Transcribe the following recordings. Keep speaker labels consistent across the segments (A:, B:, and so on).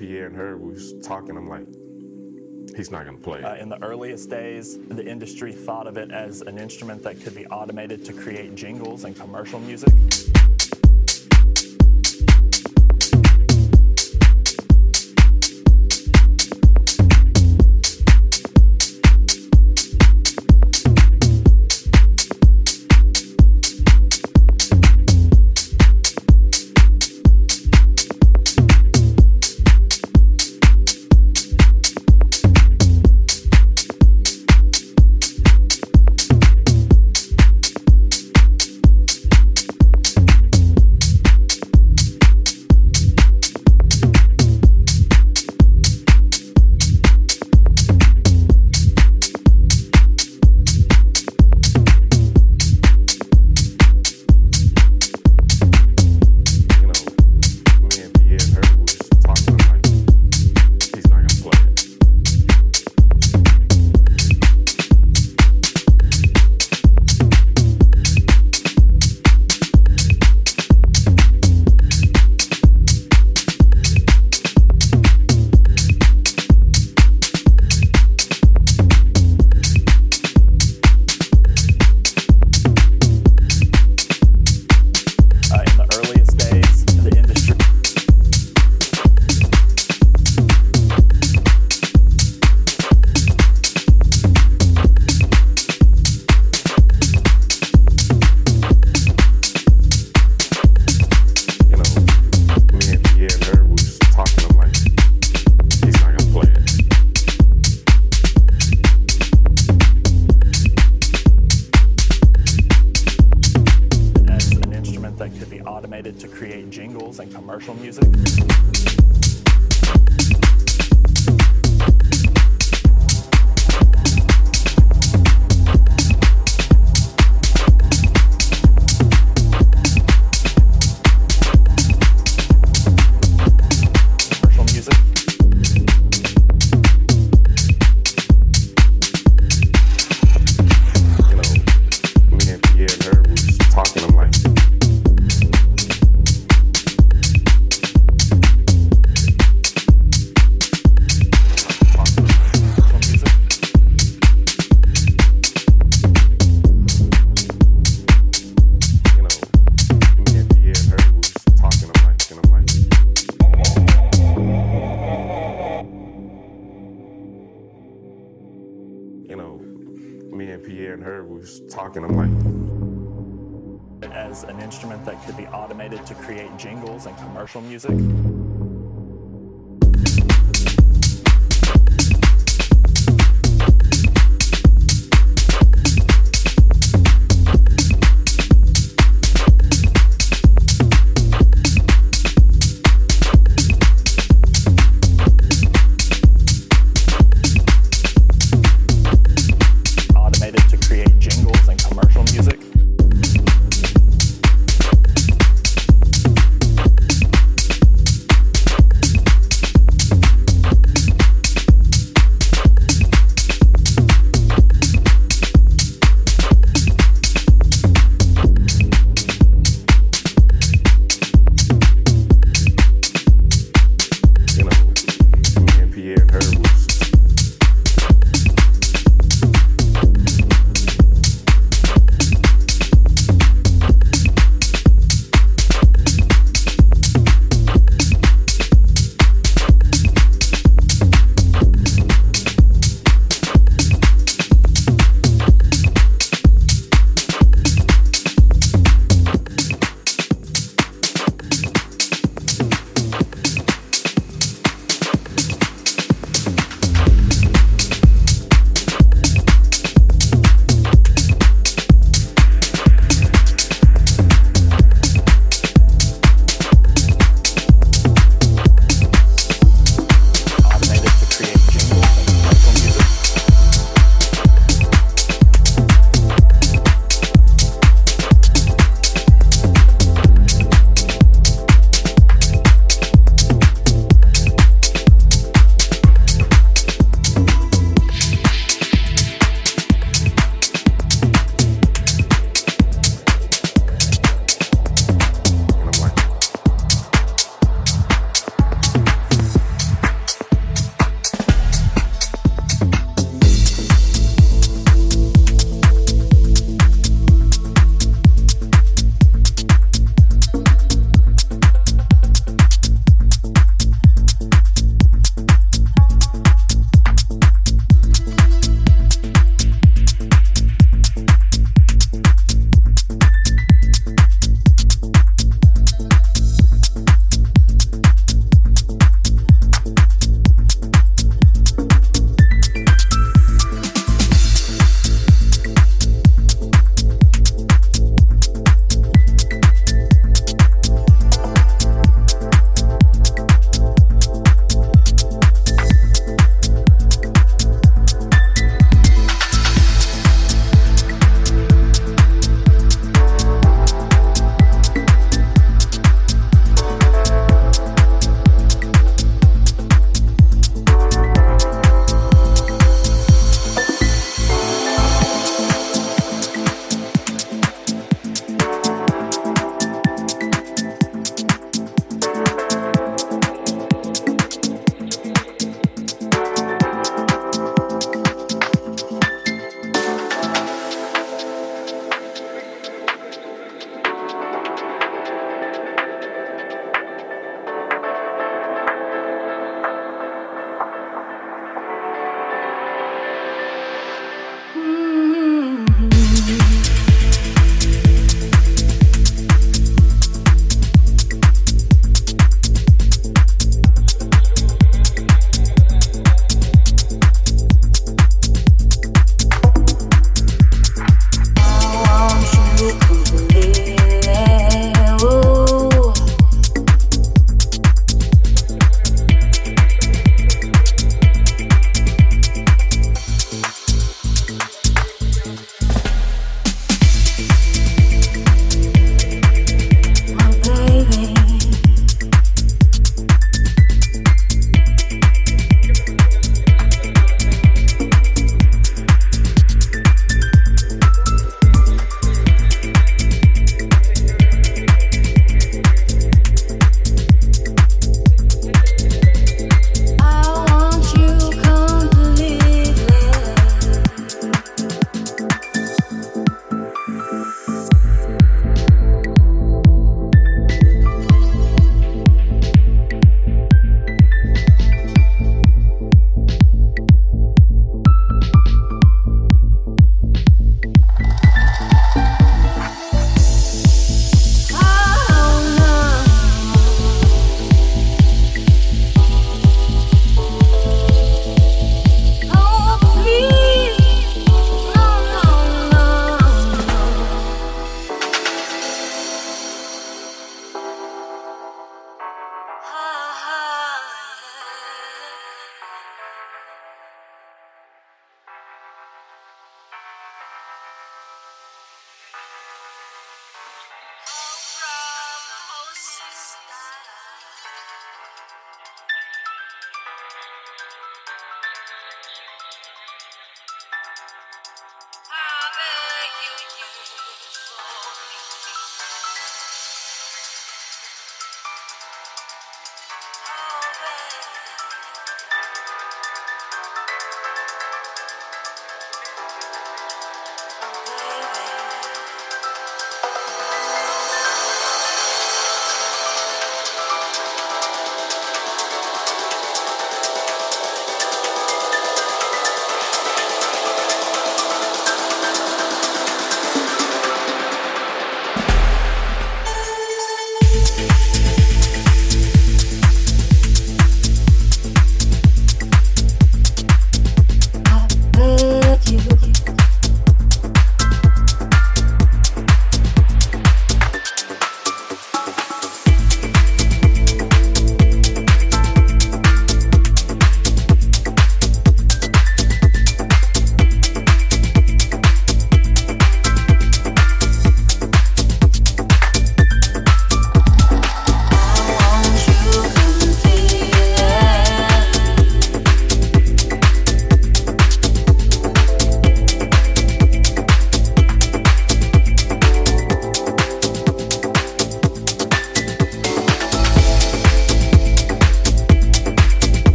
A: Pierre and her, was talking. I'm like, he's not going to play.
B: Uh, in the earliest days, the industry thought of it as an instrument that could be automated to create jingles and commercial music.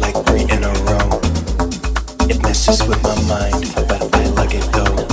A: like
B: three in
A: a row. It messes with my mind, but
C: I let it go.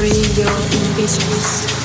C: Free your visions.